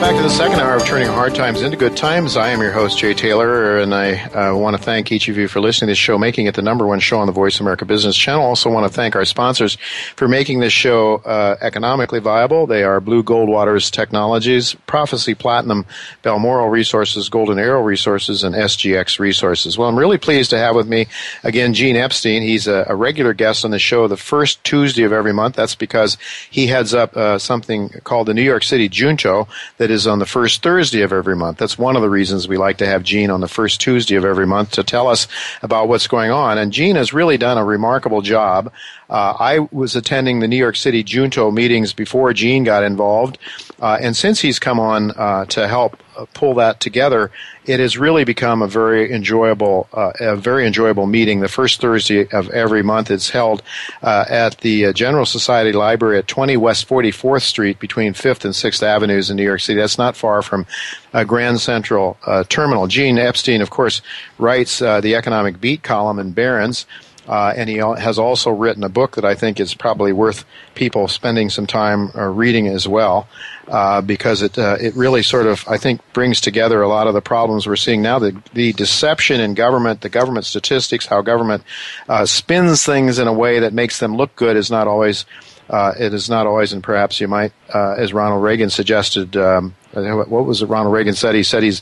Back to the second hour of Turning Hard Times into Good Times. I am your host, Jay Taylor, and I uh, want to thank each of you for listening to this show, making it the number one show on the Voice America Business Channel. Also want to thank our sponsors for making this show uh, economically viable. They are Blue Goldwater's Technologies, Prophecy Platinum, Balmoral Resources, Golden Arrow Resources, and SGX Resources. Well, I'm really pleased to have with me, again, Gene Epstein. He's a, a regular guest on the show the first Tuesday of every month. That's because he heads up uh, something called the New York City Junto that is on the first Thursday of every month. That's one of the reasons we like to have Gene on the first Tuesday of every month to tell us about what's going on. And Gene has really done a remarkable job. Uh, I was attending the New York City Junto meetings before Gene got involved. Uh, and since he's come on uh, to help uh, pull that together, it has really become a very enjoyable, uh, a very enjoyable meeting. The first Thursday of every month, it's held uh, at the General Society Library at 20 West 44th Street between 5th and 6th Avenues in New York City. That's not far from Grand Central Terminal. Gene Epstein, of course, writes the Economic Beat column in Barron's. Uh, and he has also written a book that I think is probably worth people spending some time uh, reading as well, uh, because it uh, it really sort of I think brings together a lot of the problems we're seeing now. The the deception in government, the government statistics, how government uh, spins things in a way that makes them look good is not always. Uh, it is not always, and perhaps you might, as Ronald Reagan suggested. Um, what was it? Ronald Reagan said. He said he's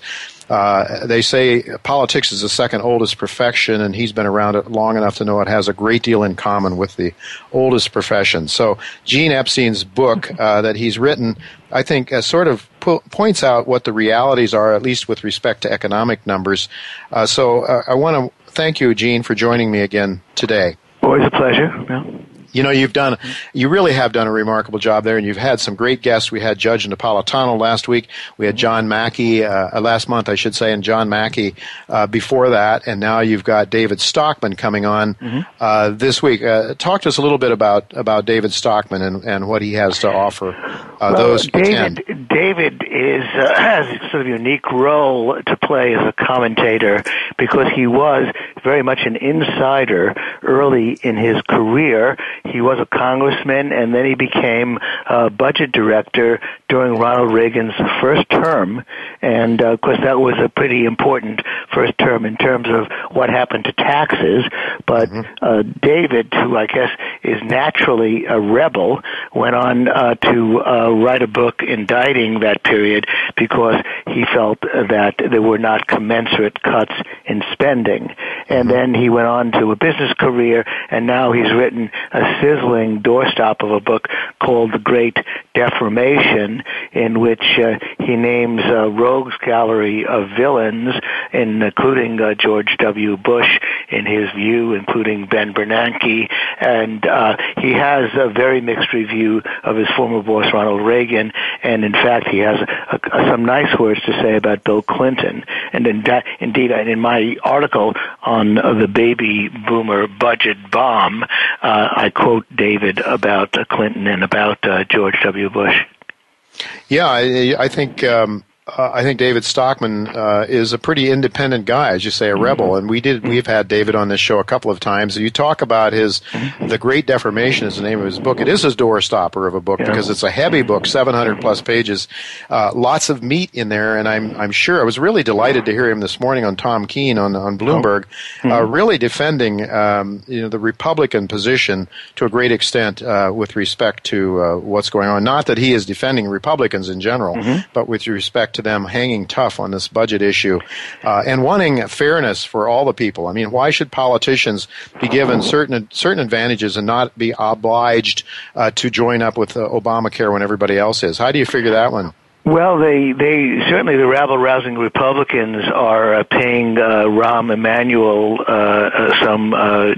uh, they say politics is the second oldest profession, and he's been around it long enough to know it has a great deal in common with the oldest profession. So, Gene Epstein's book uh, that he's written, I think, uh, sort of po- points out what the realities are, at least with respect to economic numbers. Uh, so, uh, I want to thank you, Gene, for joining me again today. Always a pleasure. Yeah you know, you've done, you really have done a remarkable job there, and you've had some great guests. We had Judge Napolitano last week. We had John Mackey uh, uh, last month, I should say, and John Mackey uh, before that, and now you've got David Stockman coming on mm-hmm. uh, this week. Uh, talk to us a little bit about about David Stockman and, and what he has to offer uh, well, those David, attend. David is has a sort of unique role to play as a commentator because he was very much an insider early in his career. He was a congressman, and then he became uh, budget director during Ronald Reagan's first term. And uh, of course, that was a pretty important first term in terms of what happened to taxes. But mm-hmm. uh, David, who I guess is naturally a rebel, went on uh, to uh, write a book indicting that period because he felt that there were not commensurate cuts in spending. And mm-hmm. then he went on to a business career, and now he's written a sizzling doorstop of a book called The Great Deformation, in which uh, he names a rogues gallery of villains, including uh, George W. Bush, in his view, including Ben Bernanke, and uh, he has a very mixed review of his former boss Ronald Reagan, and in fact, he has a, a, some nice words to say about Bill Clinton. And in da- indeed, in my article on the baby boomer budget bomb, uh, I quote David about Clinton and about uh, George W. Bush. Yeah, I, I think um, uh, I think David Stockman uh, is a pretty independent guy, as you say, a mm-hmm. rebel. And we did we've had David on this show a couple of times. You talk about his the Great Deformation is the name of his book. It is a doorstopper of a book because it's a heavy book, 700 plus pages, uh, lots of meat in there. And I'm I'm sure I was really delighted to hear him this morning on Tom Keene on on Bloomberg, oh. mm-hmm. really defending um, you know the Republican position to a great extent uh, with respect to uh, what's going on. Not that he is defending Republicans in general, mm-hmm. but with respect to them hanging tough on this budget issue uh, and wanting fairness for all the people. I mean, why should politicians be given certain certain advantages and not be obliged uh, to join up with uh, Obamacare when everybody else is? How do you figure that one? Well, they they certainly the rabble rousing Republicans are uh, paying uh, Rahm Emanuel uh, uh, some uh,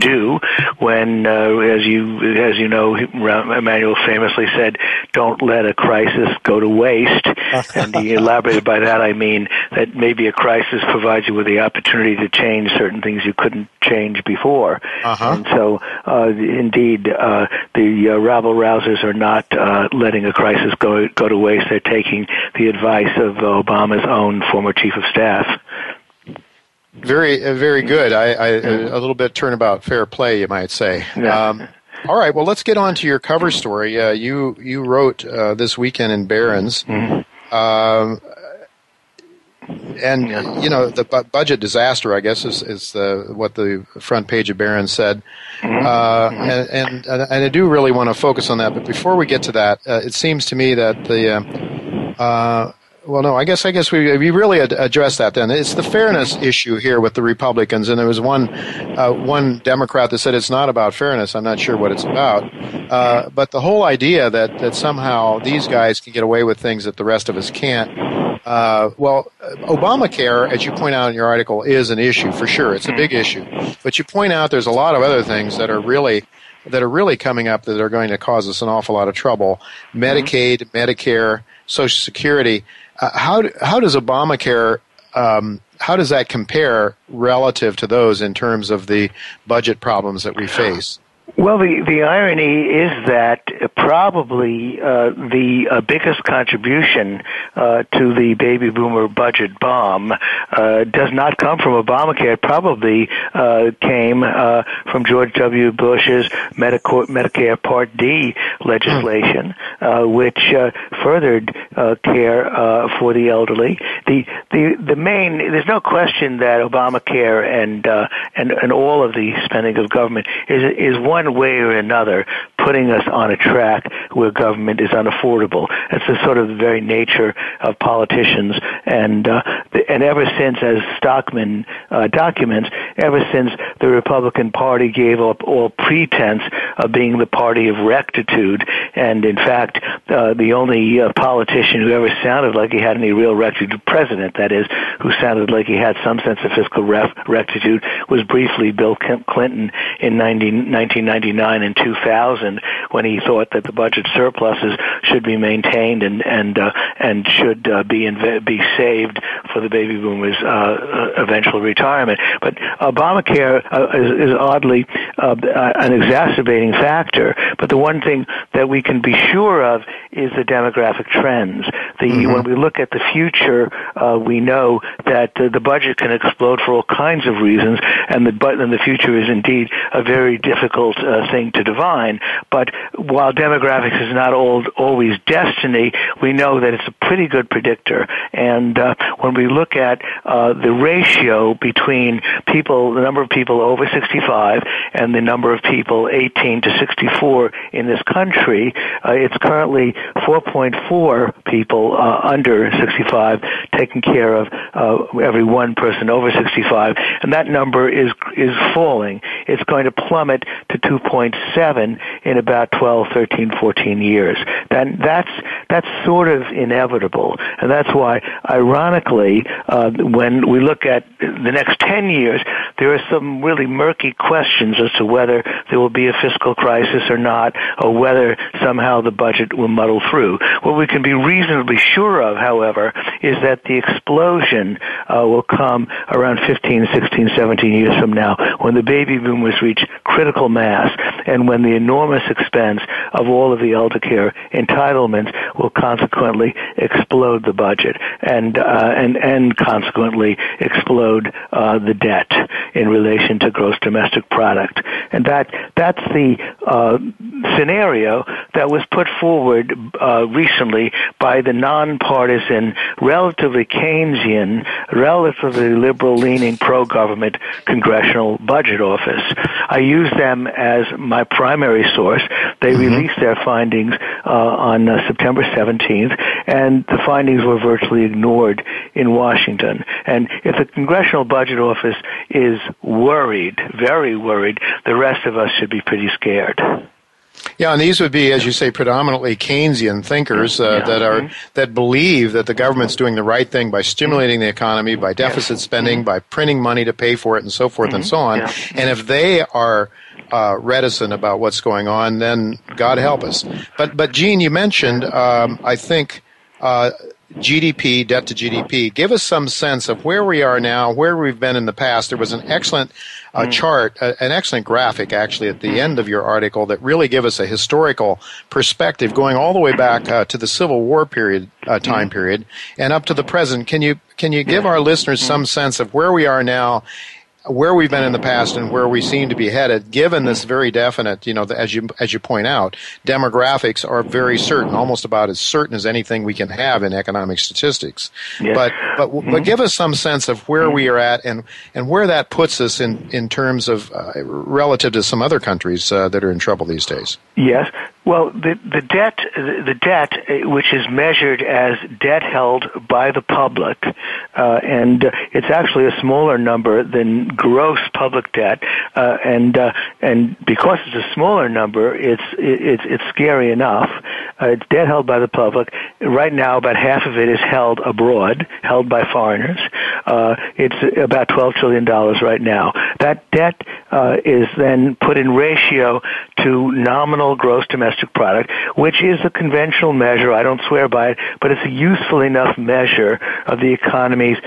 due when, uh, as you as you know, Rahm Emanuel famously said, "Don't let a crisis go to waste." and he elaborated by that I mean that maybe a crisis provides you with the opportunity to change certain things you couldn't change before. Uh-huh. And so, uh, indeed, uh, the uh, rabble rousers are not uh, letting a crisis go go to waste. They're taking the advice of Obama's own former chief of staff. Very, uh, very good. I, I a little bit turnabout fair play, you might say. Yeah. Um, all right. Well, let's get on to your cover story. Uh, you you wrote uh, this weekend in Barron's. Mm-hmm. Um, and you know the bu- budget disaster, I guess, is, is the, what the front page of Barron said, mm-hmm. uh, and, and, and I do really want to focus on that. But before we get to that, uh, it seems to me that the uh, well, no, I guess I guess we we really ad- address that then. It's the fairness issue here with the Republicans, and there was one uh, one Democrat that said it's not about fairness. I'm not sure what it's about, uh, but the whole idea that that somehow these guys can get away with things that the rest of us can't. Uh, well, Obamacare, as you point out in your article, is an issue for sure. It's a big issue, but you point out there's a lot of other things that are really that are really coming up that are going to cause us an awful lot of trouble. Medicaid, Medicare, Social Security. Uh, how how does Obamacare um, how does that compare relative to those in terms of the budget problems that we face? Well, the, the irony is that probably uh, the uh, biggest contribution uh, to the baby boomer budget bomb uh, does not come from Obamacare. It probably uh, came uh, from George W. Bush's Medicare, Medicare Part D legislation, which furthered care for the elderly. The, the the main there's no question that Obamacare and and and all of the spending of government is is one one way or another putting us on a track where government is unaffordable. That's the sort of the very nature of politicians. And uh, and ever since, as Stockman uh, documents, ever since the Republican Party gave up all pretense of being the party of rectitude, and in fact, uh, the only uh, politician who ever sounded like he had any real rectitude, president that is, who sounded like he had some sense of fiscal ref- rectitude, was briefly Bill Clinton in 19, 1999 and 2000 when he thought that the budget surpluses should be maintained and and uh, and should uh, be inv- be saved for the baby boomers' uh, uh eventual retirement. But Obamacare uh, is, is oddly uh, an exacerbating factor. But the one thing that we can be sure of is the demographic trends. The mm-hmm. when we look at the future, we know that the budget can explode for all kinds of reasons, and the but and the future is indeed a very difficult thing to divine. But while demographics is not old, always destiny, we know that it's a pretty good predictor. And uh, when we look at uh, the ratio between people, the number of people over 65 and the number of people 18 to 64 in this country, uh, it's currently 4.4 people uh, under 65 taking care of uh, every one person over 65, and that number is is falling. It's going to plummet to 2.7 in about 12, 13, 14 years. That, that's, that's sort of inevitable. And that's why, ironically, uh, when we look at the next 10 years, there are some really murky questions as to whether there will be a fiscal crisis or not, or whether somehow the budget will muddle through. What we can be reasonably sure of, however, is that the explosion uh, will come around 15, 16, 17 years from now when the baby boomers reach critical mass and when the enormous expense of all of the elder care entitlements will consequently explode the budget and uh, and and consequently explode uh, the debt in relation to gross domestic product. And that that's the uh, scenario that was put forward uh, recently by the nonpartisan, relatively Keynesian, relatively liberal-leaning pro-government Congressional Budget Office. I use them as my primary source. They mm-hmm. released their findings uh, on uh, September 17th, and the findings were virtually ignored in Washington. And if the Congressional Budget Office is worried, very worried, the rest of us should be pretty scared. Yeah, and these would be, as you say, predominantly Keynesian thinkers uh, yeah. that are mm-hmm. that believe that the government's doing the right thing by stimulating the economy, by deficit spending, mm-hmm. by printing money to pay for it, and so forth mm-hmm. and so on. Yeah. And if they are uh, reticent about what's going on, then God help us. But but Gene, you mentioned, um, I think. Uh, GDP, debt to GDP. Give us some sense of where we are now, where we've been in the past. There was an excellent uh, mm. chart, uh, an excellent graphic actually at the mm. end of your article that really give us a historical perspective going all the way back uh, to the Civil War period, uh, time mm. period, and up to the present. Can you can you give our listeners some sense of where we are now where we've been in the past and where we seem to be headed, given this very definite, you know, as you as you point out, demographics are very certain, almost about as certain as anything we can have in economic statistics. Yes. But but mm-hmm. but give us some sense of where we are at and and where that puts us in in terms of uh, relative to some other countries uh, that are in trouble these days. Yes. Well, the the debt the debt uh, which is measured as debt held by the public, uh, and it's actually a smaller number than gross public debt, uh, and uh, and because it's a smaller number, it's it's it's scary enough. Uh, it's debt held by the public. Right now, about half of it is held abroad, held by foreigners. Uh, it's about twelve trillion dollars right now. That debt uh, is then put in ratio to nominal gross domestic product, which is a conventional measure. I don't swear by it, but it's a useful enough measure of the economy's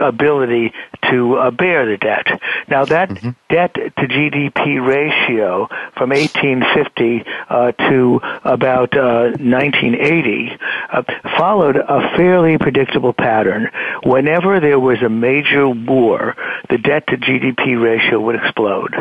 ability to uh, bear the debt. Now that mm-hmm. debt to GDP ratio from 1850 uh, to about uh, 1980 uh, followed a fairly predictable pattern. Whenever there was a major war, the debt to GDP ratio would explode.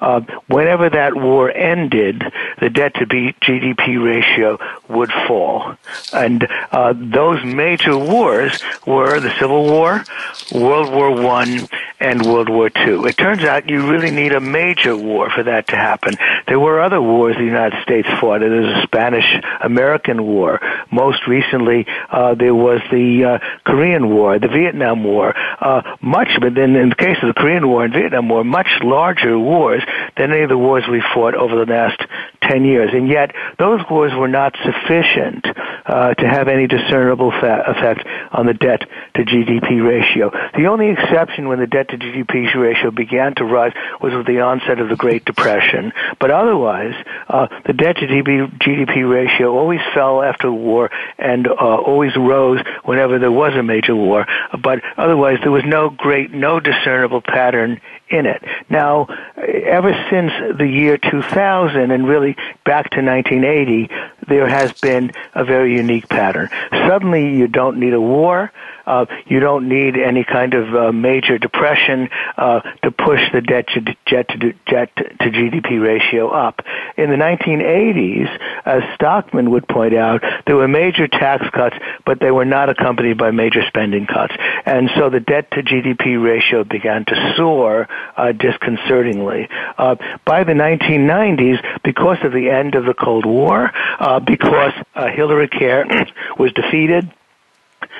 Uh, whenever that war ended, the debt to GDP ratio would fall. And uh, those major wars were the Civil War, World War One, and World War II. It turns out you really need a major war for that to happen. There were other wars the United States fought. There was a Spanish-American War. Most recently, uh, there was the uh, Korean War, the Vietnam War. Uh, much, but then in the case of the Korean War and Vietnam War, much larger wars than any of the wars we fought over the last 10 years. And yet, those wars were not sufficient uh, to have any discernible fa- effect on the debt to GDP ratio. The only exception when the debt to GDP ratio began to rise was with the onset of the Great Depression. But otherwise, uh, the debt to GDP ratio always fell after the war and uh, always rose whenever there was a major war. But otherwise, there was no great, no discernible pattern in it. Now, ever since the year 2000 and really back to 1980, there has been a very unique pattern. Suddenly, you don't need a war. Uh, you don't need any kind of uh, major depression uh, to push the debt to, debt, to, debt to GDP ratio up. In the 1980s, as Stockman would point out, there were major tax cuts, but they were not accompanied by major spending cuts. And so the debt to GDP ratio began to soar uh, disconcertingly. Uh, by the 1990s, because of the end of the Cold War, uh, because uh, Hillary Care was defeated,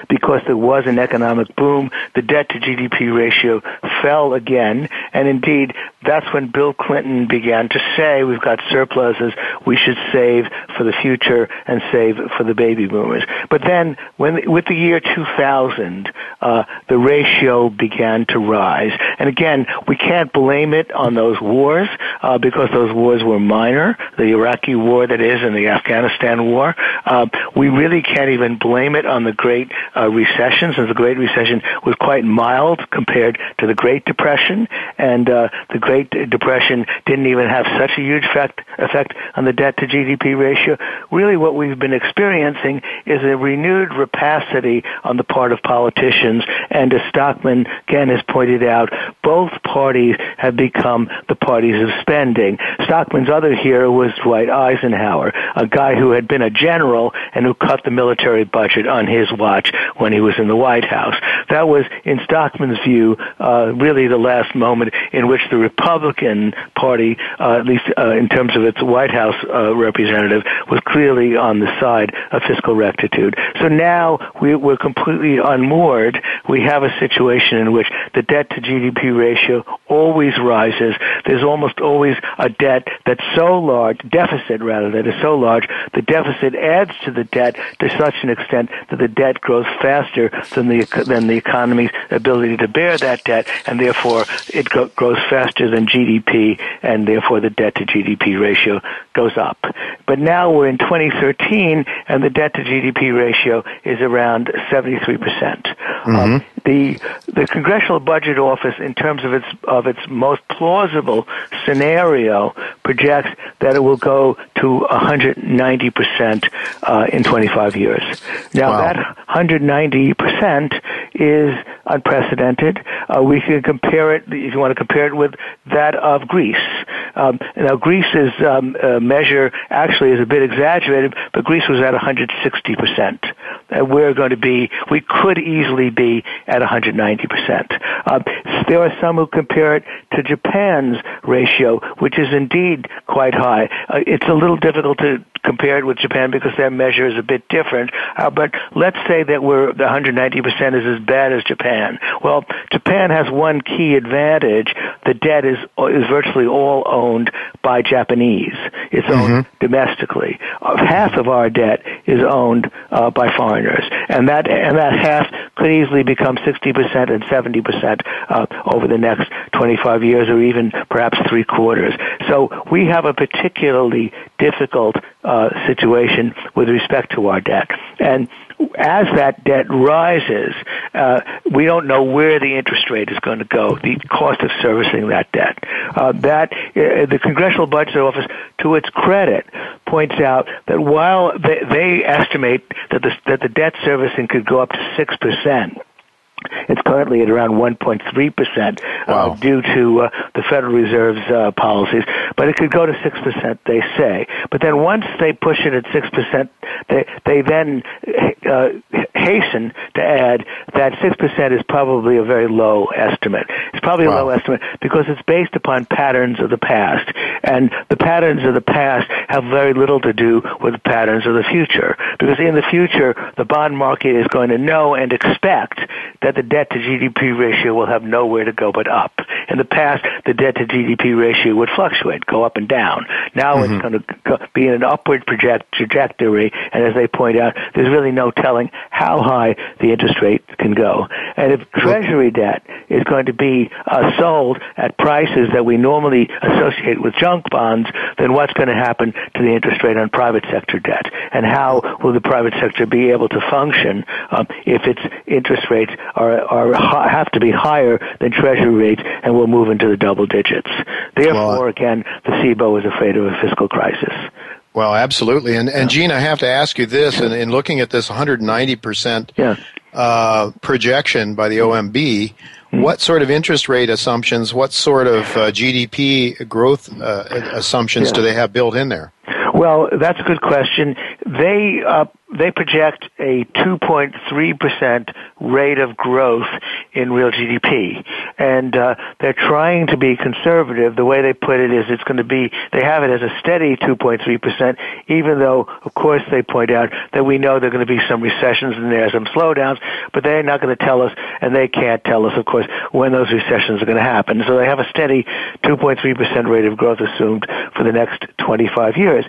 because there was an economic boom, the debt to GDP ratio fell again. And indeed, that's when Bill Clinton began to say, we've got surpluses, we should save for the future and save for the baby boomers. But then, when, with the year 2000, uh, the ratio began to rise. And again, we can't blame it on those wars, uh, because those wars were minor, the Iraqi war that is, and the Afghanistan war. Uh, we really can't even blame it on the great uh, recessions, and the Great Recession was quite mild compared to the Great Depression, and uh, the Great Depression didn't even have such a huge effect, effect on the debt to GDP ratio. Really, what we've been experiencing is a renewed rapacity on the part of politicians, and as Stockman again has pointed out, both parties have become the parties of spending. Stockman's other hero was Dwight Eisenhower, a guy who had been a general and who cut the military budget on his watch when he was in the White House. That was, in Stockman's view, uh, really the last moment in which the Republican Party, uh, at least uh, in terms of its White House uh, representative, was clearly on the side of fiscal rectitude. So now we, we're completely unmoored. We have a situation in which the debt to GDP ratio always rises. There's almost always a debt that's so large, deficit rather, that is so large, the deficit adds to the debt to such an extent that the debt grows faster than the, than the economy's ability to bear that debt, and therefore it go, grows faster than GDP, and therefore the debt to GDP ratio goes up. But now we're in 2013, and the debt to GDP ratio is around 73%. Mm-hmm. Um, the the Congressional Budget Office, in terms of its of its most plausible scenario, projects that it will go to 190 percent uh, in 25 years. Now wow. that 190 percent is unprecedented. Uh, we can compare it, if you want to compare it with that of Greece. Um, now Greece's um, uh, measure actually is a bit exaggerated, but Greece was at 160 percent. Uh, we're going to be, we could easily be at 190 percent. Uh, there are some who compare it to Japan's ratio, which is indeed quite high. Uh, it's a little difficult to compare it with Japan because their measure is a bit different. Uh, but let's say that we're the 190 percent is as bad as Japan. Well, Japan has one key advantage: the debt is is virtually all owned by Japanese. It's owned mm-hmm. domestically. Uh, half of our debt is owned uh, by foreigners, and that and that half could easily become 60 percent and 70 percent uh, over the next 25 years, or even perhaps three quarters. So we have a particularly difficult uh, situation with respect to our debt, and as that debt rises, uh, we don't know where the interest rate is going to go, the cost of servicing that debt. Uh, that uh, the Congressional Budget Office, to its credit, points out that while they, they estimate that the, that the debt servicing could go up to six percent it's currently at around 1.3% uh, wow. uh, due to uh, the Federal Reserve's uh, policies, but it could go to 6%, they say. But then once they push it at 6%, they, they then uh, hasten to add that 6% is probably a very low estimate. It's probably wow. a low estimate because it's based upon patterns of the past. And the patterns of the past have very little to do with the patterns of the future. Because in the future, the bond market is going to know and expect that that the debt to GDP ratio will have nowhere to go but up. In the past, the debt to GDP ratio would fluctuate, go up and down. Now mm-hmm. it's going to be in an upward project, trajectory, and as they point out, there's really no telling how high the interest rate can go. And if Treasury debt is going to be uh, sold at prices that we normally associate with junk bonds, then what's going to happen to the interest rate on private sector debt? And how will the private sector be able to function um, if its interest rates are, are have to be higher than Treasury rates and will move into the double digits. Therefore, again, the CBO is afraid of a fiscal crisis. Well, absolutely. And, and Gene, I have to ask you this, in, in looking at this 190% yeah. uh, projection by the OMB, mm-hmm. what sort of interest rate assumptions, what sort of uh, GDP growth uh, assumptions yeah. do they have built in there? Well, that's a good question. They uh, they project a 2.3% rate of growth in real GDP. And uh, they're trying to be conservative. The way they put it is it's going to be, they have it as a steady 2.3%, even though, of course, they point out that we know there are going to be some recessions and there are some slowdowns, but they're not going to tell us, and they can't tell us, of course, when those recessions are going to happen. So they have a steady 2.3% rate of growth assumed for the next 25 years.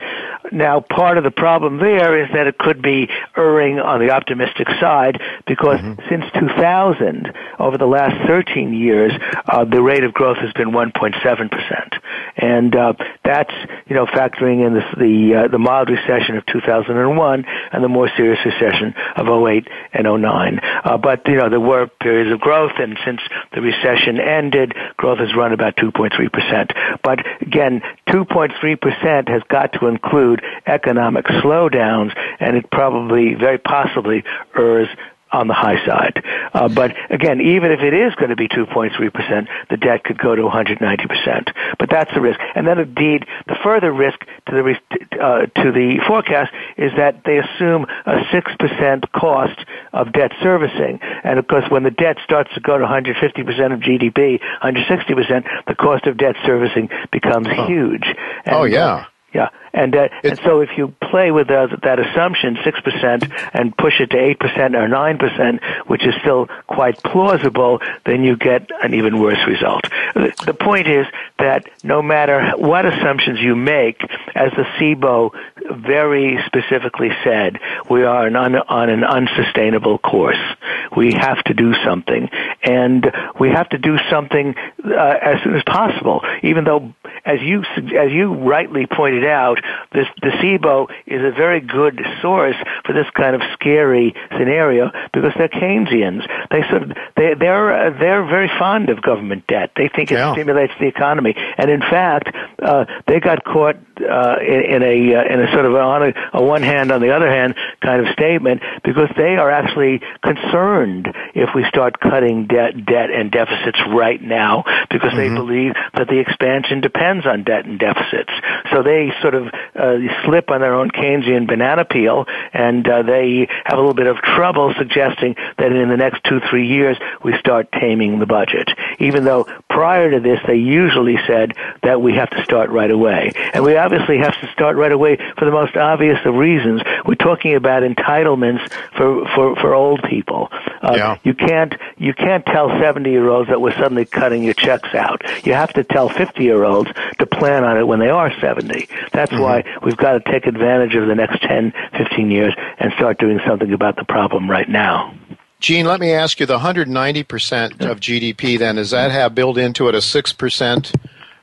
Now, part of the problem there is that it could be erring on the optimistic side because mm-hmm. since 2000, over the last 13 years, uh, the rate of growth has been 1.7%. and uh, that's you know factoring in the the, uh, the mild recession of 2001 and the more serious recession of 08 and 09. Uh, but you know there were periods of growth, and since the recession ended, growth has run about 2.3 percent. But again, 2.3 percent has got to include economic slowdowns, and it probably, very possibly, errs on the high side. Uh, but again, even if it is going to be 2.3%, the debt could go to 190%. But that's the risk. And then indeed, the further risk to the, uh, to the forecast is that they assume a 6% cost of debt servicing. And of course, when the debt starts to go to 150% of GDP, 160%, the cost of debt servicing becomes huge. And, oh, yeah. Uh, yeah, and uh, and so if you play with uh, that assumption, six percent, and push it to eight percent or nine percent, which is still quite plausible, then you get an even worse result. The point is that no matter what assumptions you make, as the CBO very specifically said, we are on, on an unsustainable course. We have to do something, and we have to do something uh, as soon as possible. Even though, as you as you rightly pointed out, this the CBO is a very good source for this kind of scary scenario because they're Keynesians. They sort of they they're they're very fond of government debt. They think it yeah. stimulates the economy, and in fact, uh, they got caught uh, in, in a uh, in a sort of on a, a one hand on the other hand kind of statement because they are actually concerned if we start cutting debt debt and deficits right now because mm-hmm. they believe that the expansion depends on debt and deficits. So they sort of uh, slip on their own Keynesian banana peel, and uh, they have a little bit of trouble suggesting that in the next two three years we start taming the budget. Even though prior to this they usually said that we have to start right away, and we obviously have to start right away for the most obvious of reasons. We're talking about entitlements for for for old people. Uh, yeah. You can't you can't tell seventy year olds that we're suddenly cutting your checks out. You have to tell fifty year olds to plan on it when they are seventy. That's. Why we've got to take advantage of the next 10, 15 years and start doing something about the problem right now. Gene, let me ask you the 190% of GDP then, does that have built into it a 6%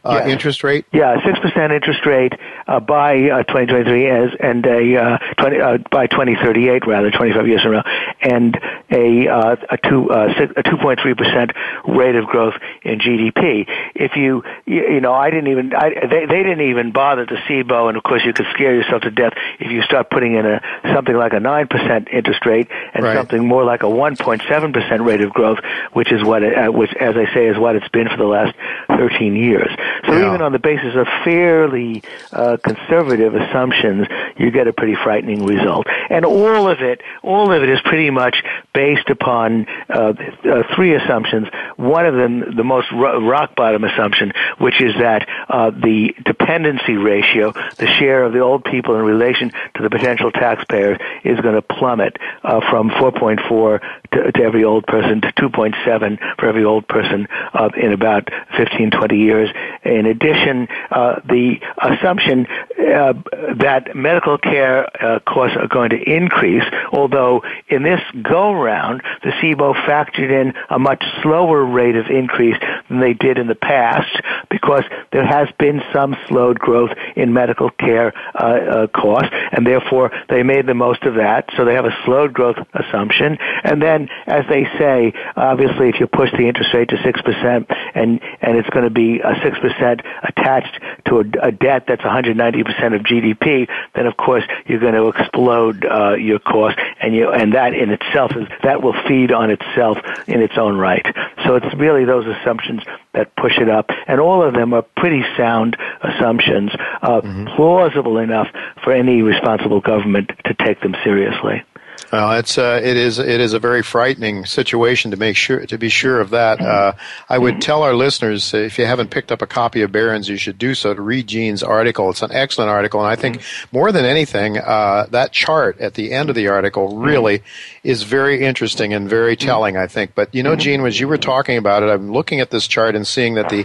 uh, yeah. interest rate? Yeah, six percent interest rate uh, by uh, 2023 as and a uh, 20 uh, by 2038 rather 25 years from now, and a uh, a two uh, a 2.3 percent rate of growth in GDP. If you you, know I didn't even I, they they didn't even bother to CBO, and of course you could scare yourself to death if you start putting in a something like a nine percent interest rate and right. something more like a 1.7 percent rate of growth, which is what it, which as I say is what it's been for the last 13 years. So yeah. even on the basis of fairly uh, conservative assumptions, you get a pretty frightening result. And all of it, all of it is pretty much based upon uh, uh, three assumptions. One of them, the most rock bottom assumption, which is that uh, the dependency ratio, the share of the old people in relation to the potential taxpayers, is going to plummet uh, from 4.4 to, to, every old person to 2.7 for every old person uh, in about 15, 20 years. In addition, uh, the assumption uh, that medical care uh, costs are going to increase, although in this go round, the CBO factored in a much slower rate of increase than they did in the past because there has been some slowed growth in medical care uh, uh, costs, and therefore they made the most of that. So they have a slowed growth assumption. And then, as they say, obviously, if you push the interest rate to 6%, and, and it's going to be a 6% attached to a, a debt that's 100 90% of GDP, then of course you're going to explode uh, your cost, and you and that in itself is that will feed on itself in its own right. So it's really those assumptions that push it up, and all of them are pretty sound assumptions, uh, mm-hmm. plausible enough for any responsible government to take them seriously. Well, it's uh, it is it is a very frightening situation to make sure to be sure of that. Uh, I would tell our listeners if you haven't picked up a copy of Barron's, you should do so to read Gene's article. It's an excellent article, and I think more than anything, uh, that chart at the end of the article really is very interesting and very telling. I think. But you know, Gene, as you were talking about it, I'm looking at this chart and seeing that the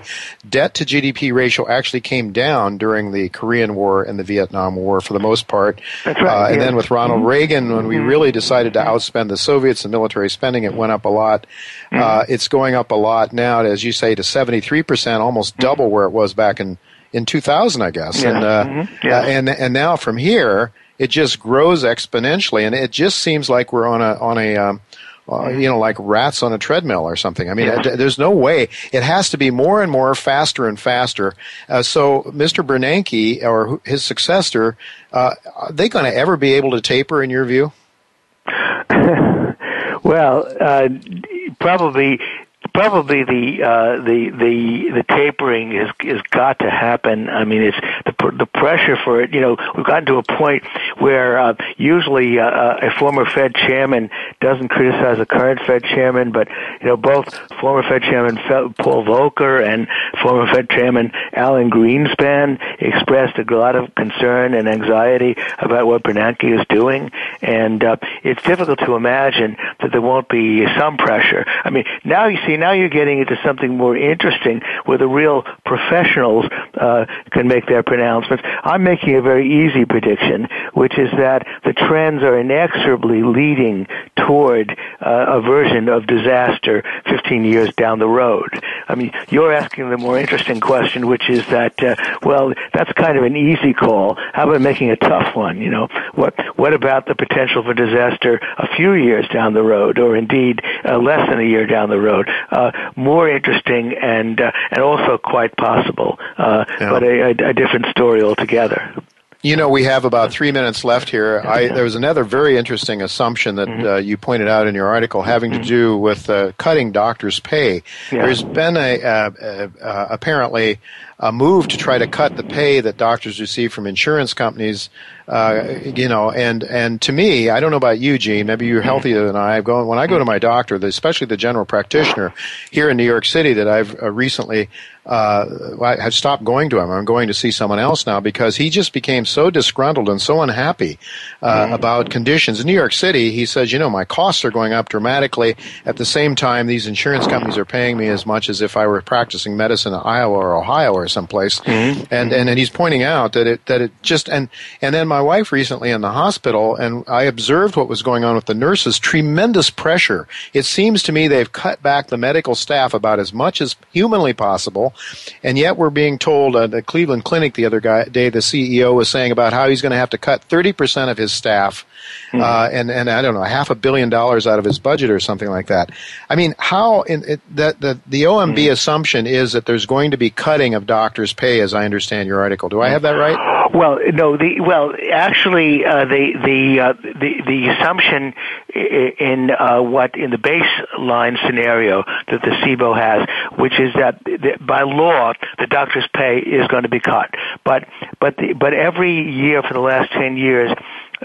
debt to GDP ratio actually came down during the Korean War and the Vietnam War for the most part. That's right. Uh, and then with Ronald mm-hmm. Reagan, when we mm-hmm. really decided to outspend the Soviets in military spending. It went up a lot. Mm-hmm. Uh, it's going up a lot now, as you say, to 73%, almost double where it was back in in 2000, I guess. Yeah. And, uh, mm-hmm. yeah. uh, and, and now from here, it just grows exponentially. And it just seems like we're on a, on a, um, uh, you know, like rats on a treadmill or something. I mean, it, there's no way. It has to be more and more faster and faster. Uh, so, Mr. Bernanke or his successor, uh, are they going to ever be able to taper, in your view? well, uh, probably probably the uh, the the the tapering is is got to happen. I mean, it's the the pressure for it. You know, we've gotten to a point where uh, usually uh, uh, a former Fed chairman doesn't criticize a current Fed chairman, but you know, both former Fed chairman Paul Volcker and former Fed chairman Alan Greenspan expressed a lot of concern and anxiety about what Bernanke is doing, and uh, it's difficult to imagine that there won't be some pressure. I mean, now you see now you're getting into something more interesting where the real professionals uh, can make their pronouncements. I'm making a very easy prediction, which is that the trends are inexorably leading toward uh, a version of disaster 15 years down the road. I mean, you're asking the more interesting question, which is that, uh, well, that's kind of an easy call. How about making a tough one? You know, what what about the potential for disaster a few years down the road, or indeed uh, less than a year down the road? Uh, more interesting and uh, and also quite possible, uh, yeah. but a, a, a different story altogether. You know, we have about three minutes left here. I, there was another very interesting assumption that mm-hmm. uh, you pointed out in your article having mm-hmm. to do with uh, cutting doctors' pay. Yeah. There's been a uh, apparently a move to try to cut the pay that doctors receive from insurance companies uh, you know, and and to me, I don't know about you, Gene. Maybe you're healthier than I. Go when I go to my doctor, especially the general practitioner here in New York City that I've uh, recently uh, I have stopped going to him. I'm going to see someone else now because he just became so disgruntled and so unhappy uh, mm-hmm. about conditions in New York City. He says, you know, my costs are going up dramatically. At the same time, these insurance companies are paying me as much as if I were practicing medicine in Iowa or Ohio or someplace. Mm-hmm. And, and and he's pointing out that it that it just and and then my wife recently in the hospital, and I observed what was going on with the nurses. Tremendous pressure. It seems to me they've cut back the medical staff about as much as humanly possible, and yet we're being told at the Cleveland Clinic the other day, the CEO was saying about how he's going to have to cut 30% of his staff mm-hmm. uh, and and I don't know half a billion dollars out of his budget or something like that. I mean, how in it, the the OMB mm-hmm. assumption is that there's going to be cutting of doctors' pay, as I understand your article. Do I have that right? Well, no. The well, actually, uh, the the uh, the the assumption in uh, what in the baseline scenario that the CBO has, which is that by law the doctor's pay is going to be cut, but but the, but every year for the last ten years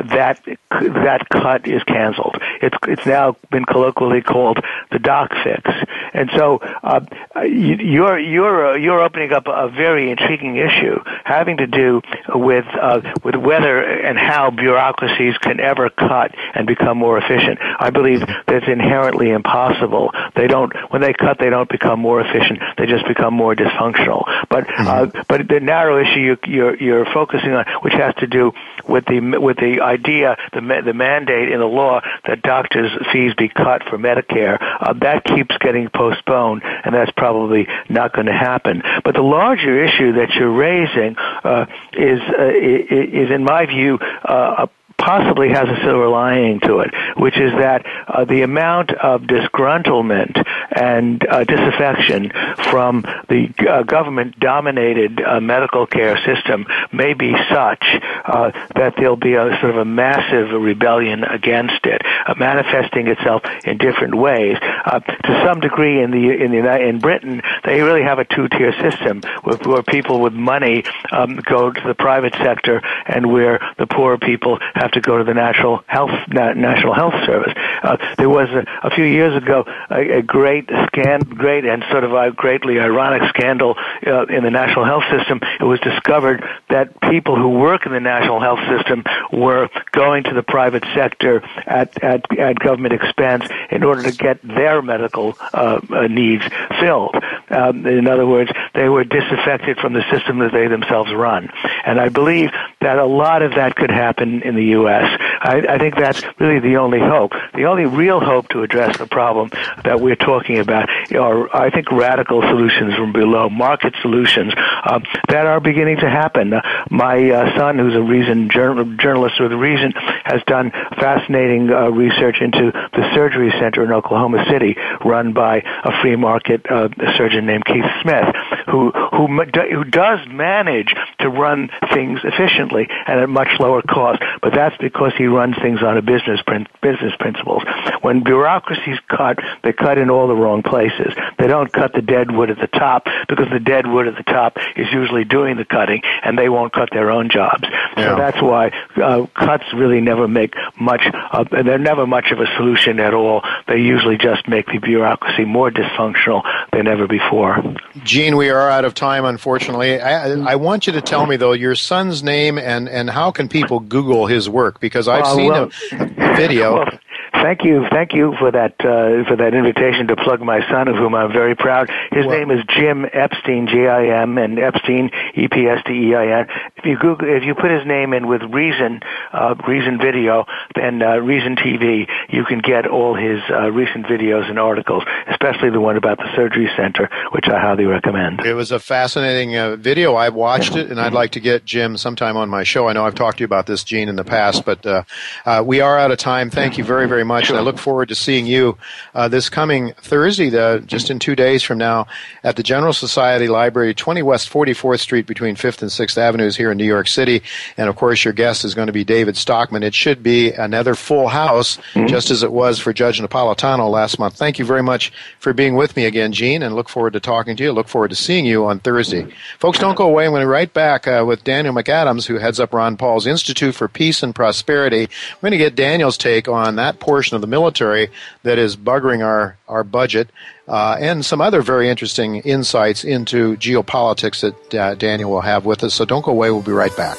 that that cut is canceled. It's it's now been colloquially called the doc fix, and so uh, you're you're uh, you're opening up a very intriguing issue having to do with uh, with whether and how bureaucracies can ever cut and become more efficient. I believe that's inherently impossible. They don't when they cut, they don't become more efficient. They just become more dysfunctional. But uh, mm-hmm. but the narrow issue you, you're you're focusing on, which has to do with the with the idea, the the mandate in the law that doctors' fees be cut for Medicare, uh, that keeps getting postponed, and that's probably not going to happen. But the larger issue that you're raising uh, is uh, is, in my view, uh, possibly has a silver lining to it, which is that uh, the amount of disgruntlement and uh, disaffection from the uh, government-dominated uh, medical care system may be such uh, that there'll be a sort of a massive rebellion against it, uh, manifesting itself in different ways. to some degree, in the in the in Britain, they really have a two-tier system where, people with money um, go to the private sector, and where the poor people have have to go to the National Health National Health Service. Uh, there was a, a few years ago a, a great scan, great and sort of a greatly ironic scandal uh, in the national health system. It was discovered that people who work in the national health system were going to the private sector at at, at government expense in order to get their medical uh, uh needs filled. Um, in other words, they were disaffected from the system that they themselves run. And I believe that a lot of that could happen in the U.S. I, I think that's really the only hope. The only real hope to address the problem that we're talking about are, I think, radical solutions from below, market solutions uh, that are beginning to happen. Uh, my uh, son, who's a Reason journal, journalist with Reason, has done fascinating uh, research into the surgery center in Oklahoma City, run by a free market uh, surgeon named Keith Smith, who who who does manage to run things efficiently and at much lower cost. But that's because he runs things on a business business principles. When bureaucracies cut, they cut in all the wrong places. They don't cut the dead wood at the top because the dead wood at the top is usually doing the cutting, and they won't cut their own jobs. Yeah. So that's why uh, cuts really never make much. Uh, they're never much of a solution at all. They usually just make the bureaucracy more dysfunctional than ever before. Gene, we are out of time, unfortunately. I, I want you to tell me though your son's name and and how can people Google his work because I've uh, seen well, a, a, video. Well, Thank you, thank you for that uh, for that invitation to plug my son, of whom I'm very proud. His well, name is Jim Epstein, J-I-M, and Epstein, E-P-S-T-E-I-N. If you Google, if you put his name in with Reason, uh, Reason Video, and uh, Reason TV, you can get all his uh, recent videos and articles, especially the one about the surgery center, which I highly recommend. It was a fascinating uh, video. I watched it, and I'd like to get Jim sometime on my show. I know I've talked to you about this, Gene, in the past, but uh, uh, we are out of time. Thank you very, very much. Sure. And I look forward to seeing you uh, this coming Thursday, the, just in two days from now, at the General Society Library, 20 West 44th Street between 5th and 6th Avenues here in New York City. And of course, your guest is going to be David Stockman. It should be another full house, mm-hmm. just as it was for Judge Napolitano last month. Thank you very much for being with me again, Gene, and look forward to talking to you. Look forward to seeing you on Thursday. Folks, don't go away. I'm going to be right back uh, with Daniel McAdams, who heads up Ron Paul's Institute for Peace and Prosperity. We're going to get Daniel's take on that portion of the military that is buggering our, our budget, uh, and some other very interesting insights into geopolitics that uh, Daniel will have with us. So don't go away, we'll be right back.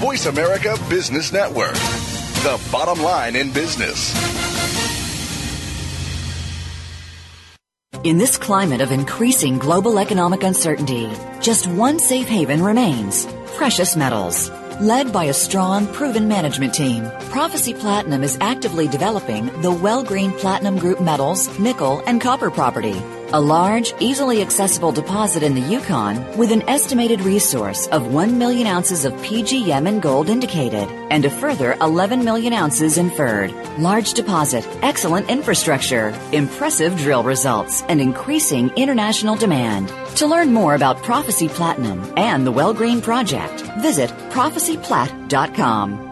Voice America Business Network, the bottom line in business. In this climate of increasing global economic uncertainty, just one safe haven remains precious metals. Led by a strong, proven management team, Prophecy Platinum is actively developing the Wellgreen Platinum Group metals, nickel, and copper property a large, easily accessible deposit in the Yukon with an estimated resource of 1 million ounces of PGM and gold indicated and a further 11 million ounces inferred. Large deposit, excellent infrastructure, impressive drill results, and increasing international demand. To learn more about Prophecy Platinum and the Wellgreen Project, visit prophecyplat.com.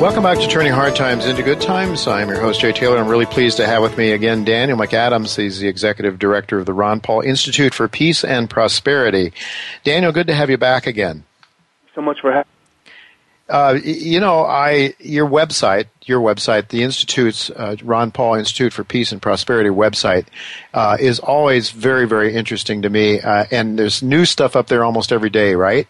Welcome back to Turning Hard Times into Good Times. I'm your host, Jay Taylor. I'm really pleased to have with me again Daniel McAdams. He's the executive director of the Ron Paul Institute for Peace and Prosperity. Daniel, good to have you back again. So much for having uh, you know, I your website, your website, the institute's uh, Ron Paul Institute for Peace and Prosperity website uh, is always very, very interesting to me. Uh, and there's new stuff up there almost every day, right?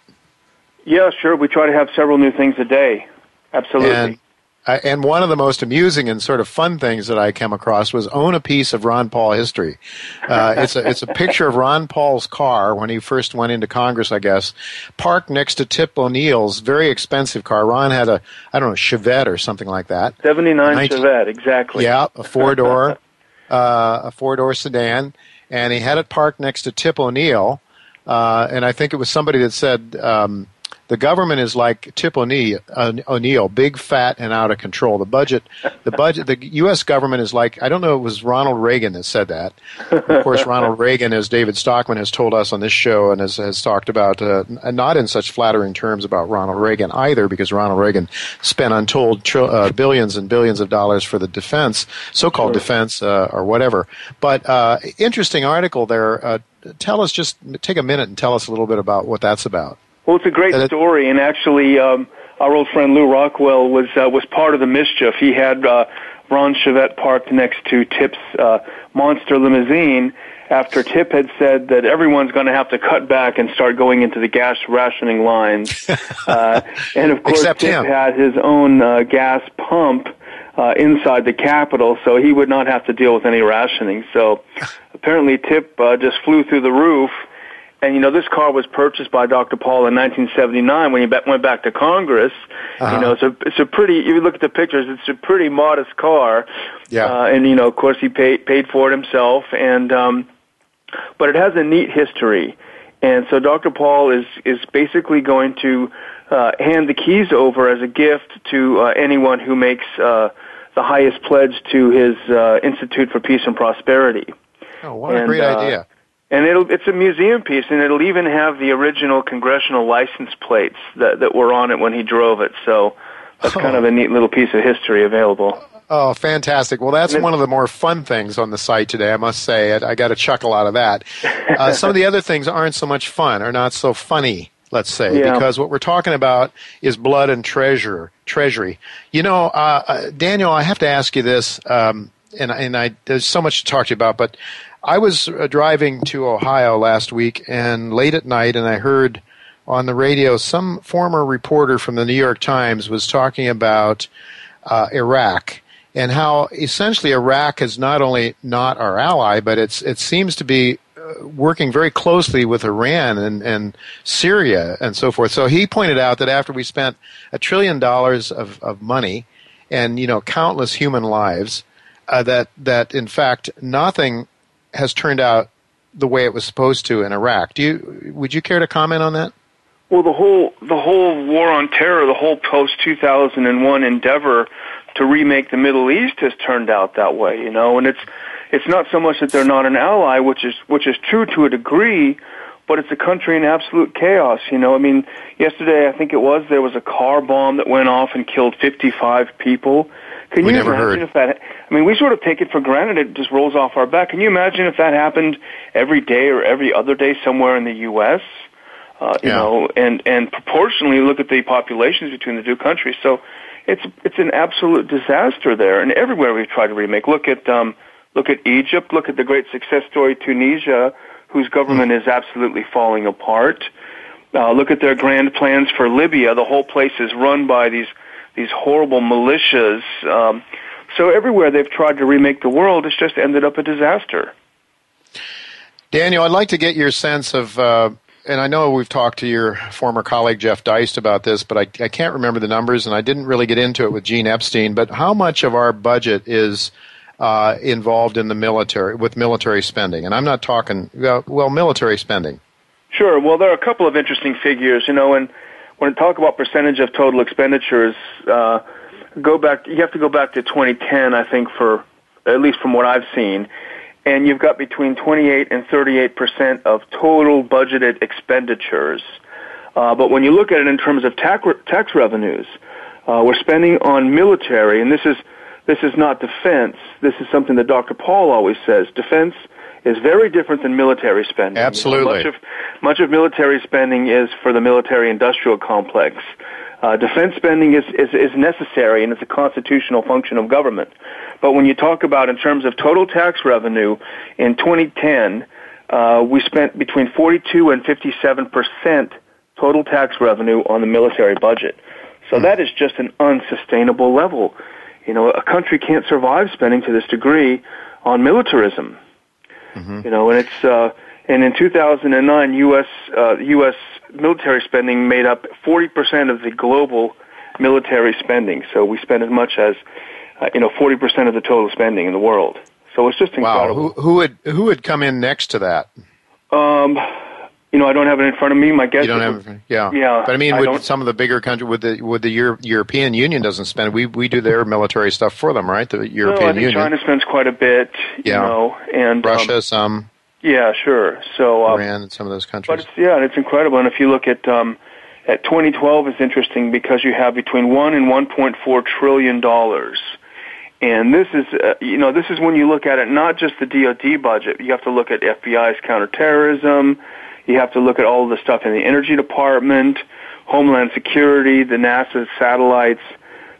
Yeah, sure. We try to have several new things a day. Absolutely. And, uh, and one of the most amusing and sort of fun things that I came across was own a piece of Ron Paul history. Uh, it's a it's a picture of Ron Paul's car when he first went into Congress, I guess, parked next to Tip O'Neill's very expensive car. Ron had a I don't know Chevette or something like that. Seventy nine Chevette, exactly. Yeah, a four door. uh, a four door sedan, and he had it parked next to Tip O'Neill. Uh, and I think it was somebody that said, um, the government is like Tip O'Neill, uh, O'Neill, big, fat, and out of control. The budget, the budget, the U.S. government is like I don't know. It was Ronald Reagan that said that. Of course, Ronald Reagan, as David Stockman has told us on this show, and has, has talked about, uh, not in such flattering terms about Ronald Reagan either, because Ronald Reagan spent untold tr- uh, billions and billions of dollars for the defense, so-called sure. defense uh, or whatever. But uh, interesting article there. Uh, tell us, just take a minute and tell us a little bit about what that's about. Well, it's a great story, and actually, um, our old friend Lew Rockwell was uh, was part of the mischief. He had uh, Ron Chevette parked next to Tip's uh, monster limousine after Tip had said that everyone's going to have to cut back and start going into the gas rationing lines. uh, and of course, Except Tip him. had his own uh, gas pump uh, inside the Capitol, so he would not have to deal with any rationing. So apparently, Tip uh, just flew through the roof and you know, this car was purchased by Dr. Paul in 1979 when he went back to Congress. Uh-huh. You know, it's a it's a pretty. If you look at the pictures, it's a pretty modest car. Yeah. Uh, and you know, of course, he paid paid for it himself, and um, but it has a neat history. And so Dr. Paul is is basically going to uh, hand the keys over as a gift to uh, anyone who makes uh, the highest pledge to his uh, Institute for Peace and Prosperity. Oh, what and, a great uh, idea! And it'll it's a museum piece and it'll even have the original congressional license plates that that were on it when he drove it so that's oh. kind of a neat little piece of history available Oh, fantastic! Well, that's one of the more fun things on the site today. I must say, I, I got a chuckle out of that. Uh, some of the other things aren't so much fun, or not so funny. Let's say yeah. because what we're talking about is blood and treasure, treasury. You know, uh, uh, Daniel, I have to ask you this, um, and and I there's so much to talk to you about, but I was uh, driving to Ohio last week and late at night, and I heard on the radio some former reporter from the New York Times was talking about uh, Iraq and how essentially Iraq is not only not our ally, but it's it seems to be uh, working very closely with Iran and, and Syria and so forth. So he pointed out that after we spent a trillion dollars of, of money and you know countless human lives, uh, that that in fact nothing has turned out the way it was supposed to in Iraq. Do you would you care to comment on that? Well, the whole the whole war on terror, the whole post 2001 endeavor to remake the Middle East has turned out that way, you know, and it's it's not so much that they're not an ally, which is which is true to a degree, but it's a country in absolute chaos, you know. I mean, yesterday I think it was there was a car bomb that went off and killed 55 people. Can we you never imagine heard. if that? I mean, we sort of take it for granted; it just rolls off our back. Can you imagine if that happened every day or every other day somewhere in the U.S.? Uh, you Yeah. know, and and proportionally look at the populations between the two countries. So, it's it's an absolute disaster there, and everywhere we've tried to remake. Look at um, look at Egypt. Look at the great success story Tunisia, whose government is absolutely falling apart. Uh, look at their grand plans for Libya. The whole place is run by these these horrible militias. Um, so everywhere they've tried to remake the world, it's just ended up a disaster. Daniel, I'd like to get your sense of, uh, and I know we've talked to your former colleague Jeff Deist about this, but I, I can't remember the numbers, and I didn't really get into it with Gene Epstein. But how much of our budget is uh, involved in the military with military spending? And I'm not talking well, well military spending. Sure. Well, there are a couple of interesting figures, you know, and when we talk about percentage of total expenditures, uh, go back. You have to go back to 2010, I think, for at least from what I've seen, and you've got between 28 and 38 percent of total budgeted expenditures. Uh, but when you look at it in terms of tax tax revenues, uh, we're spending on military, and this is this is not defense. This is something that Dr. Paul always says. Defense is very different than military spending. Absolutely. You know, much of much of military spending is for the military industrial complex. Uh, defense spending is, is, is necessary and it's a constitutional function of government. But when you talk about in terms of total tax revenue in 2010, uh, we spent between 42 and 57 percent total tax revenue on the military budget. So that is just an unsustainable level. You know, a country can't survive spending to this degree on militarism. You know, and it's uh, and in 2009, U.S. Uh, U.S. military spending made up 40 percent of the global military spending. So we spend as much as uh, you know 40 percent of the total spending in the world. So it's just incredible. Wow. Who, who would who would come in next to that? Um, you know, I don't have it in front of me. My guess. You don't have, would, yeah, yeah. But I mean, would some of the bigger countries, would the would the Euro- European Union doesn't spend? We we do their military stuff for them, right? The European no, I think Union. China spends quite a bit. Yeah. You know, and Russia, um, some. Yeah, sure. So um, Iran, and some of those But countries. it's, yeah, it's incredible. And if you look at um, at 2012 is interesting because you have between one and 1.4 trillion dollars. And this is, uh, you know, this is when you look at it, not just the DoD budget. You have to look at FBI's counterterrorism. You have to look at all the stuff in the Energy Department, Homeland Security, the NASA satellites.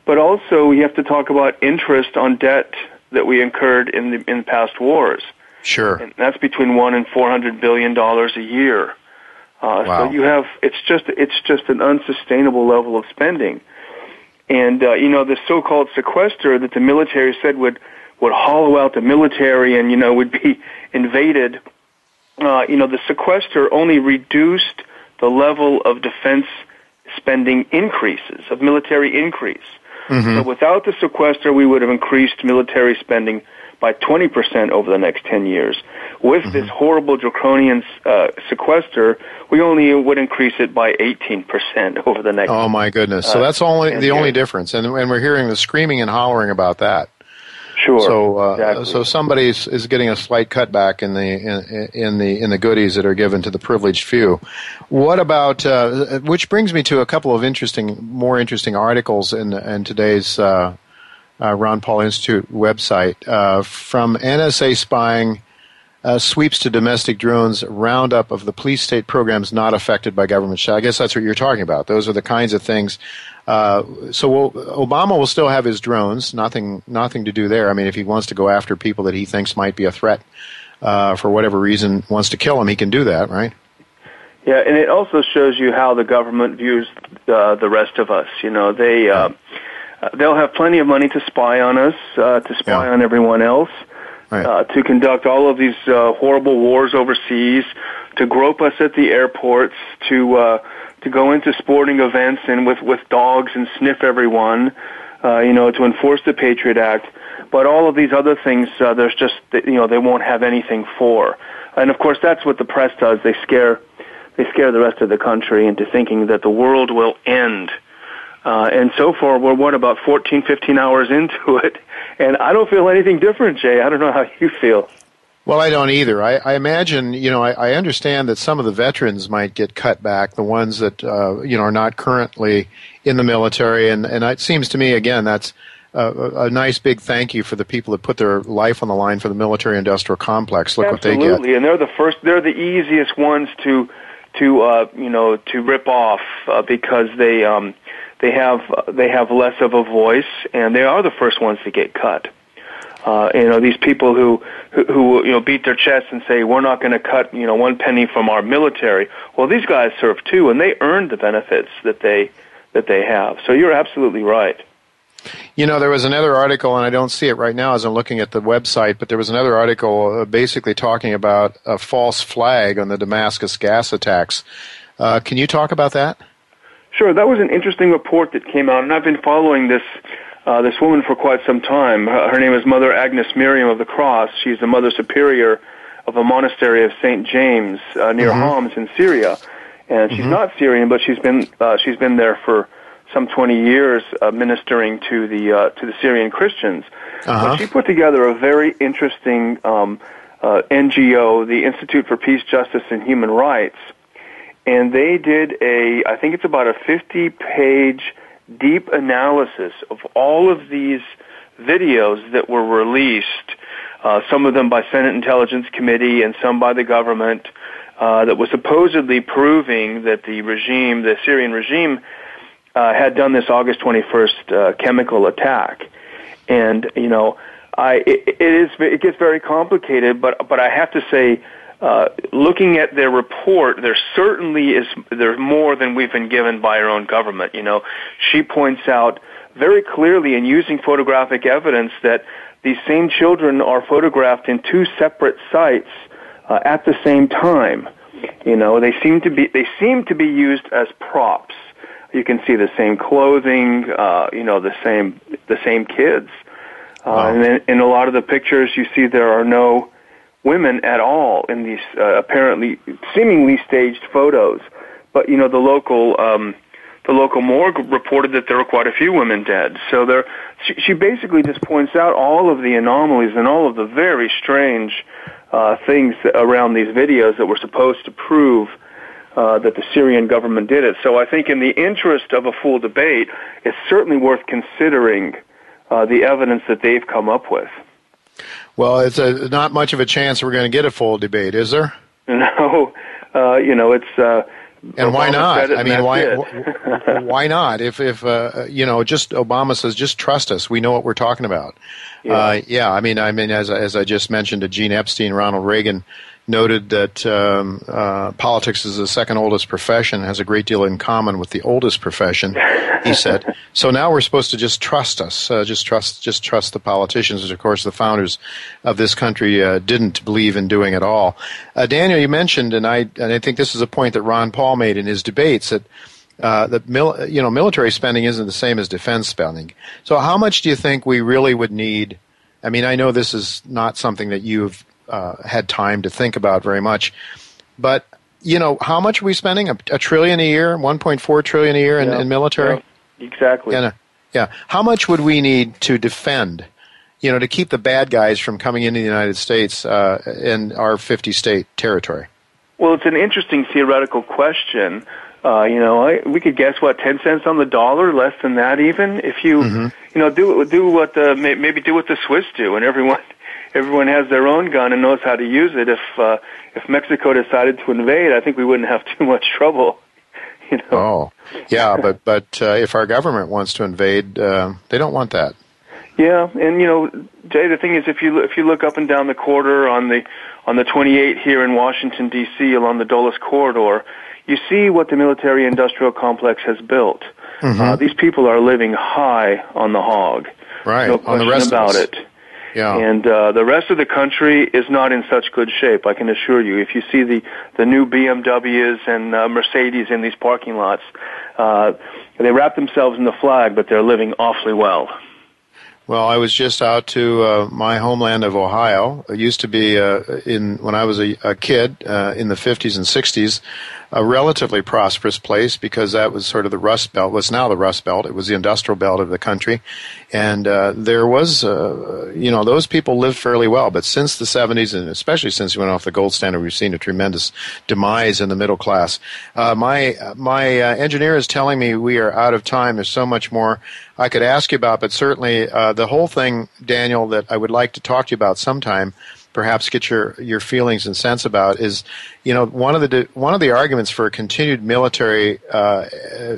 But also, you have to talk about interest on debt that we incurred in the in past wars. Sure. And that's between one and four hundred billion dollars a year. Uh, Wow. So you have it's just it's just an unsustainable level of spending, and uh, you know the so-called sequester that the military said would would hollow out the military and you know would be invaded. Uh, you know the sequester only reduced the level of defense spending increases of military increase. So without the sequester, we would have increased military spending by 20% over the next 10 years. With this horrible draconian uh, sequester, we only would increase it by 18% over the next. Oh my goodness! So Uh, that's only the only yeah. difference, and and we're hearing the screaming and hollering about that. sure. So, uh, exactly. so somebody is is getting a slight cutback in the in, in the in the goodies that are given to the privileged few. What about? Uh, which brings me to a couple of interesting, more interesting articles in in today's uh, uh, Ron Paul Institute website uh, from NSA spying. Uh, sweeps to domestic drones, roundup of the police state programs not affected by government shut. I guess that's what you're talking about. Those are the kinds of things. Uh, so we'll, Obama will still have his drones. Nothing, nothing to do there. I mean, if he wants to go after people that he thinks might be a threat uh, for whatever reason, wants to kill them, he can do that, right? Yeah, and it also shows you how the government views uh, the rest of us. You know, they they'll have plenty of money to spy on us, uh, to spy Yeah. on everyone else, Right. uh, to conduct all of these uh, horrible wars overseas, to grope us at the airports, to uh, to go into sporting events and with with dogs and sniff everyone. Uh, you know, to enforce the Patriot Act. But all of these other things, uh, there's just you know they won't have anything for. And of course, that's what the press does. They scare they scare the rest of the country into thinking that the world will end. Uh, and so far, we're what about 14, 15 hours into it, and I don't feel anything different, Jay. I don't know how you feel. Well, I don't either. I, I imagine, you know, I, I understand that some of the veterans might get cut back, the ones that, uh, you know, are not currently in the military. And, and it seems to me, again, that's a, a nice big thank you for the people that put their life on the line for the military industrial complex. Look what they get. Absolutely, and they're the first. They're the easiest ones to to uh, you know to rip off uh, because they um, they have they have less of a voice, and they are the first ones to get cut. Uh, you know these people who, who who you know beat their chests and say we're not going to cut you know one penny from our military. Well, these guys serve too, and they earned the benefits that they that they have. So you're absolutely right. You know, there was another article, and I don't see it right now as I'm looking at the website, but there was another article uh, basically talking about a false flag on the Damascus gas attacks. Uh, can you talk about that? Sure, that was an interesting report that came out, and I've been following this uh, this woman for quite some time. Her, her name is Mother Agnes Mariam of the Cross. She's the Mother Superior of a monastery of Saint James uh, near Homs in Syria, and she's not Syrian, but she's been uh, she's been there for some 20 years uh, ministering to the uh, to the Syrian Christians. Uh-huh. But she put together a very interesting um, uh, NGO, the Institute for Peace, Justice, and Human Rights, and they did a I think it's about a 50 page deep analysis of all of these videos that were released, uh, some of them by Senate Intelligence Committee and some by the government, uh, that was supposedly proving that the regime, the Syrian regime, uh, had done this August 21st uh, chemical attack. And, you know, I, it, it is, it gets very complicated, but, but I have to say, uh, looking at their report, there certainly is there's more than we've been given by our own government. You know, she points out very clearly in using photographic evidence that these same children are photographed in two separate sites uh, at the same time. You know, they seem to be they seem to be used as props. You can see the same clothing, uh, you know, the same the same kids. Uh, wow. and in, in a lot of the pictures, you see there are no women at all in these uh, apparently seemingly staged photos. But you know, the local um, the local morgue reported that there were quite a few women dead. So there, she, she basically just points out all of the anomalies and all of the very strange uh, things around these videos that were supposed to prove uh, that the Syrian government did it. So I think, in the interest of a full debate, it's certainly worth considering uh, the evidence that they've come up with. Well, it's a, not much of a chance we're going to get a full debate, is there? No, uh, you know it's. Uh, and why not? I mean, why why not? If if uh, you know, just Obama says, just trust us. We know what we're talking about. Yeah. Uh, yeah. I mean, I mean, as as I just mentioned to Gene Epstein, Ronald Reagan noted that um, uh, politics is the second oldest profession, has a great deal in common with the oldest profession. He said. so now we're supposed to just trust us, uh, just trust, just trust the politicians, which of course the founders of this country uh, didn't believe in doing at all. Uh, Daniel, you mentioned, and I, and I think this is a point that Ron Paul made in his debates that. Uh, that mil- you know military spending isn't the same as defense spending. So how much do you think we really would need? I mean, I know this is not something that you've uh, had time to think about very much. But you know, how much are we spending? A, a trillion a year, one point four trillion a year in, yeah. in military. Yeah. Exactly. Yeah, yeah. How much would we need to defend? You know, to keep the bad guys from coming into the United States uh, in our 50 state territory? Well, it's an interesting theoretical question. Uh, you know, I, we could guess what ten cents on the dollar, less than that, even if you, mm-hmm. you know, do do what the maybe do what the Swiss do, and everyone everyone has their own gun and knows how to use it. If uh, if Mexico decided to invade, I think we wouldn't have too much trouble. You know? Oh, yeah, but but uh, if our government wants to invade, uh, they don't want that. Yeah, and you know, Jay, the thing is, if you if you look up and down the corridor on the on the 28 here in Washington D.C. along the Dulles corridor, you see what the military-industrial complex has built. Mm-hmm. Uh, these people are living high on the hog. Right, no question on the rest about of it. Yeah. And uh, the rest of the country is not in such good shape, I can assure you. If you see the, the new BMWs and uh, Mercedes in these parking lots, uh, they wrap themselves in the flag, but they're living awfully well. Well, I was just out to uh, my homeland of Ohio. It used to be uh, in when I was a, a kid uh, in the 50s and 60s a relatively prosperous place because that was sort of the Rust Belt. Was now the Rust Belt. It was the industrial belt of the country, and uh, there was, uh, you know, those people lived fairly well. But since the 70s, and especially since we went off the gold standard, we've seen a tremendous demise in the middle class. Uh, my my uh, engineer is telling me we are out of time. There's so much more I could ask you about, but certainly uh, the whole thing, Daniel, that I would like to talk to you about sometime perhaps get your, your feelings and sense about is, you know, one of the one of the arguments for a continued military uh,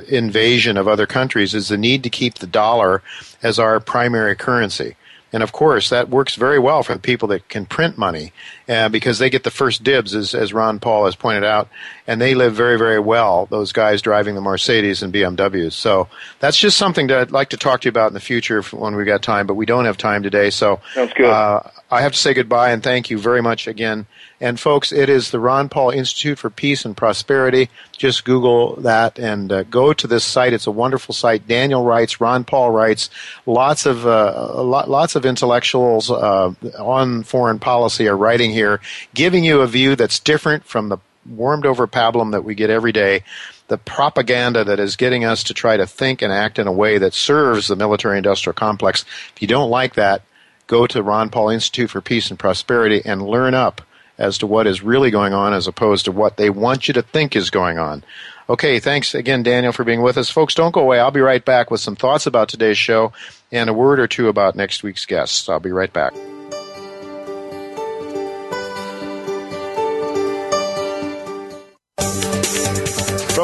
invasion of other countries is the need to keep the dollar as our primary currency. And of course, that works very well for the people that can print money uh, because they get the first dibs, as, as Ron Paul has pointed out, and they live very, very well, those guys driving the Mercedes and BMWs. So that's just something that I'd like to talk to you about in the future when we've got time, but we don't have time today. So Sounds good. Uh, I have to say goodbye and thank you very much again and folks, it is the Ron Paul Institute for Peace and Prosperity. Just Google that and uh, go to this site. It's a wonderful site. Daniel writes, Ron Paul writes. Lots of uh, lots of intellectuals uh, on foreign policy are writing here, giving you a view that's different from the warmed over pablum that we get every day the propaganda that is getting us to try to think and act in a way that serves the military industrial complex. If you don't like that, go to Ron Paul Institute for Peace and Prosperity and learn up as to what is really going on as opposed to what they want you to think is going on. Okay, thanks again, Daniel, for being with us. Folks, don't go away. I'll be right back with some thoughts about today's show and a word or two about next week's guests. I'll be right back.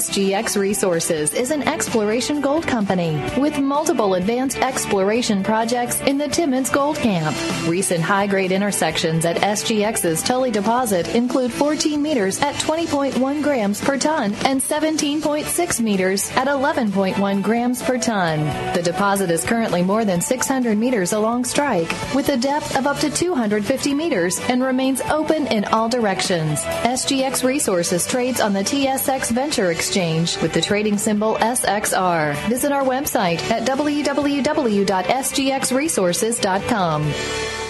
SGX Resources is an exploration gold company with multiple advanced exploration projects in the Timmins Gold Camp. Recent high grade intersections at SGX's Tully deposit include 14 meters at 20.1 grams per ton and 17.6 meters at 11.1 grams per ton. The deposit is currently more than 600 meters along strike with a depth of up to 250 meters and remains open in all directions. SGX Resources trades on the TSX Venture Exchange with the trading symbol SXR. Visit our website at www.sgxresources.com.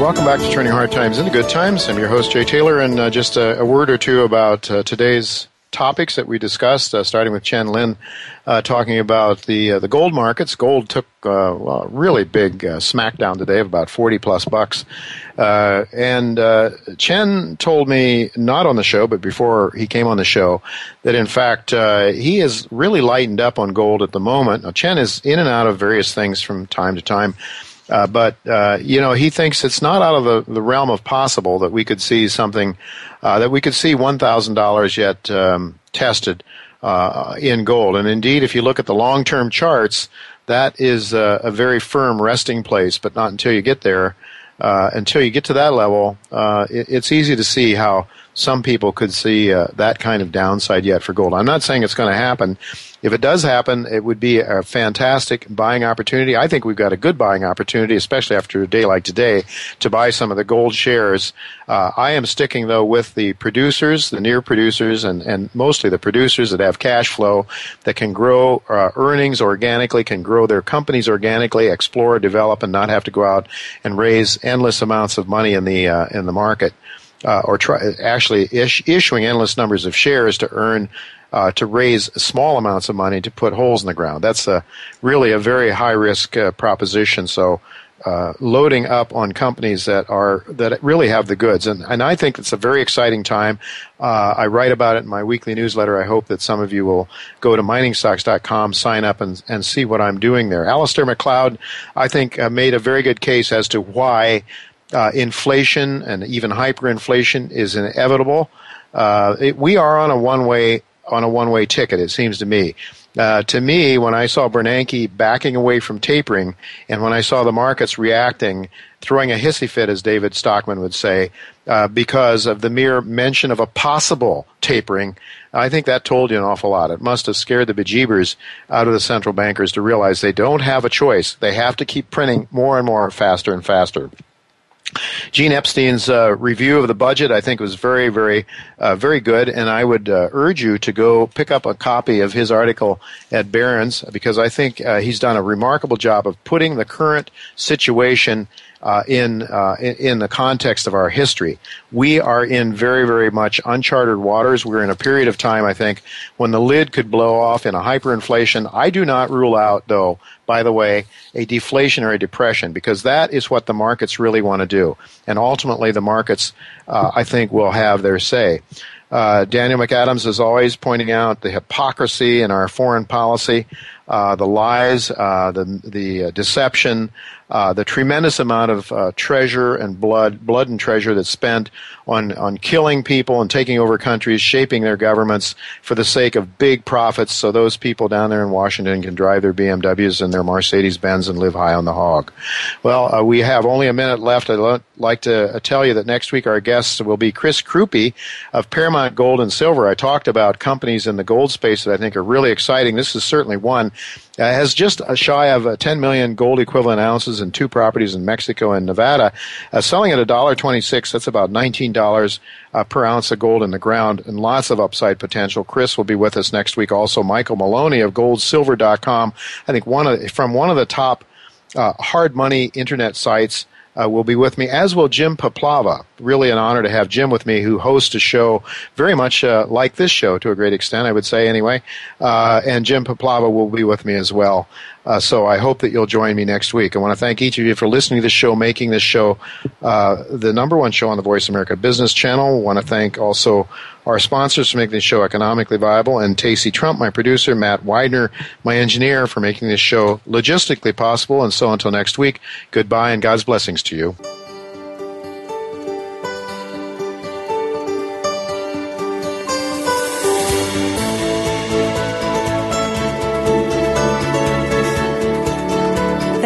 Welcome back to Turning Hard Times into Good Times. I'm your host, Jay Taylor, and uh, just a, a, word or two about uh, today's topics that we discussed, uh, starting with Chen Lin uh, talking about the uh, the gold markets. Gold took uh, well, a really big smackdown today of about 40 plus bucks. and Chen told me, not on the show, but before he came on the show, that in fact he is really lightened up on gold at the moment. Now, Chen is in and out of various things from time to time. Uh, but uh, you know, he thinks it's not out of the, the realm of possible that we could see something uh, that we could see one thousand dollars yet um, tested uh, in gold. And indeed, if you look at the long-term charts, that is a, a, very firm resting place. But not until you get there. Uh, until you get to that level, it, it's easy to see how some people could see that kind of downside yet for gold. I'm not saying it's going to happen if it does happen, it would be a fantastic buying opportunity. I think we've got a good buying opportunity, especially after a day like today, to buy some of the gold shares. Uh, I am sticking though with the producers, the near producers, and, and mostly the producers that have cash flow that can grow uh, earnings organically, can grow their companies organically, explore, develop, and not have to go out and raise endless amounts of money in the uh, in the market. Uh, or try, actually issuing endless numbers of shares to earn uh, to raise small amounts of money to put holes in the ground. That's a, really a very high risk uh, proposition. So uh, loading up on companies that are that really have the goods, and and I think it's a very exciting time. Uh, I write about it in my weekly newsletter. I hope that some of you will go to miningstocks.com, sign up, and and see what I'm doing there. Alasdair Macleod, I think, uh, made a very good case as to why uh, inflation and even hyperinflation is inevitable. Uh, it, we are on a one-way on a one way ticket, it seems to me. Uh, to me, when I saw Bernanke backing away from tapering, and when I saw the markets reacting, throwing a hissy fit, as David Stockman would say, uh, because of the mere mention of a possible tapering, I think that told you an awful lot. It must have scared the bejeebers out of the central bankers to realize they don't have a choice. They have to keep printing more and more faster and faster. Gene Epstein's uh, review of the budget, I think, was very, very, uh, very good, and I would uh, urge you to go pick up a copy of his article at Barron's because I think uh, he's done a remarkable job of putting the current situation uh, in, uh, in, the context of our history. We are in very very much uncharted waters. We're in a period of time, I think, when the lid could blow off in a hyperinflation. I do not rule out, though, by the way, a deflationary depression because that is what the markets really want to do, and ultimately the markets, uh, I think, will have their say. Uh, Daniel McAdams is always pointing out the hypocrisy in our foreign policy, uh, the lies, uh, the the uh, deception, uh, the tremendous amount of treasure and blood, blood and treasure that's spent on, on killing people and taking over countries, shaping their governments for the sake of big profits so those people down there in Washington can drive their BMWs and their Mercedes Benz and live high on the hog. Well, we have only a minute left. I'd like to tell you that next week our guest will be Chris Crupi of Paramount Gold and Silver. I talked about companies in the gold space that I think are really exciting. This is certainly one has just shy of uh, 10 million gold equivalent ounces in two properties in Mexico and Nevada, uh, selling at $1.26. That's about $19 uh, per ounce of gold in the ground and lots of upside potential. Chris will be with us next week. Also, Michael Maloney of goldsilver.com. I think one of, from one of the top uh, hard money internet sites uh, will be with me, as will Jim Puplava. Really an honor to have Jim with me, who hosts a show very much uh, like this show to a great extent, I would say, anyway. Uh, and Jim Puplava will be with me as well. Uh, so I hope that you'll join me next week. I want to thank each of you for listening to this show, making this show uh, the number one show on the Voice America Business Channel. I want to thank also our sponsors for making this show economically viable, and Tacey Trump, my producer, Matt Widener, my engineer, for making this show logistically possible. And so until next week, goodbye and God's blessings to you.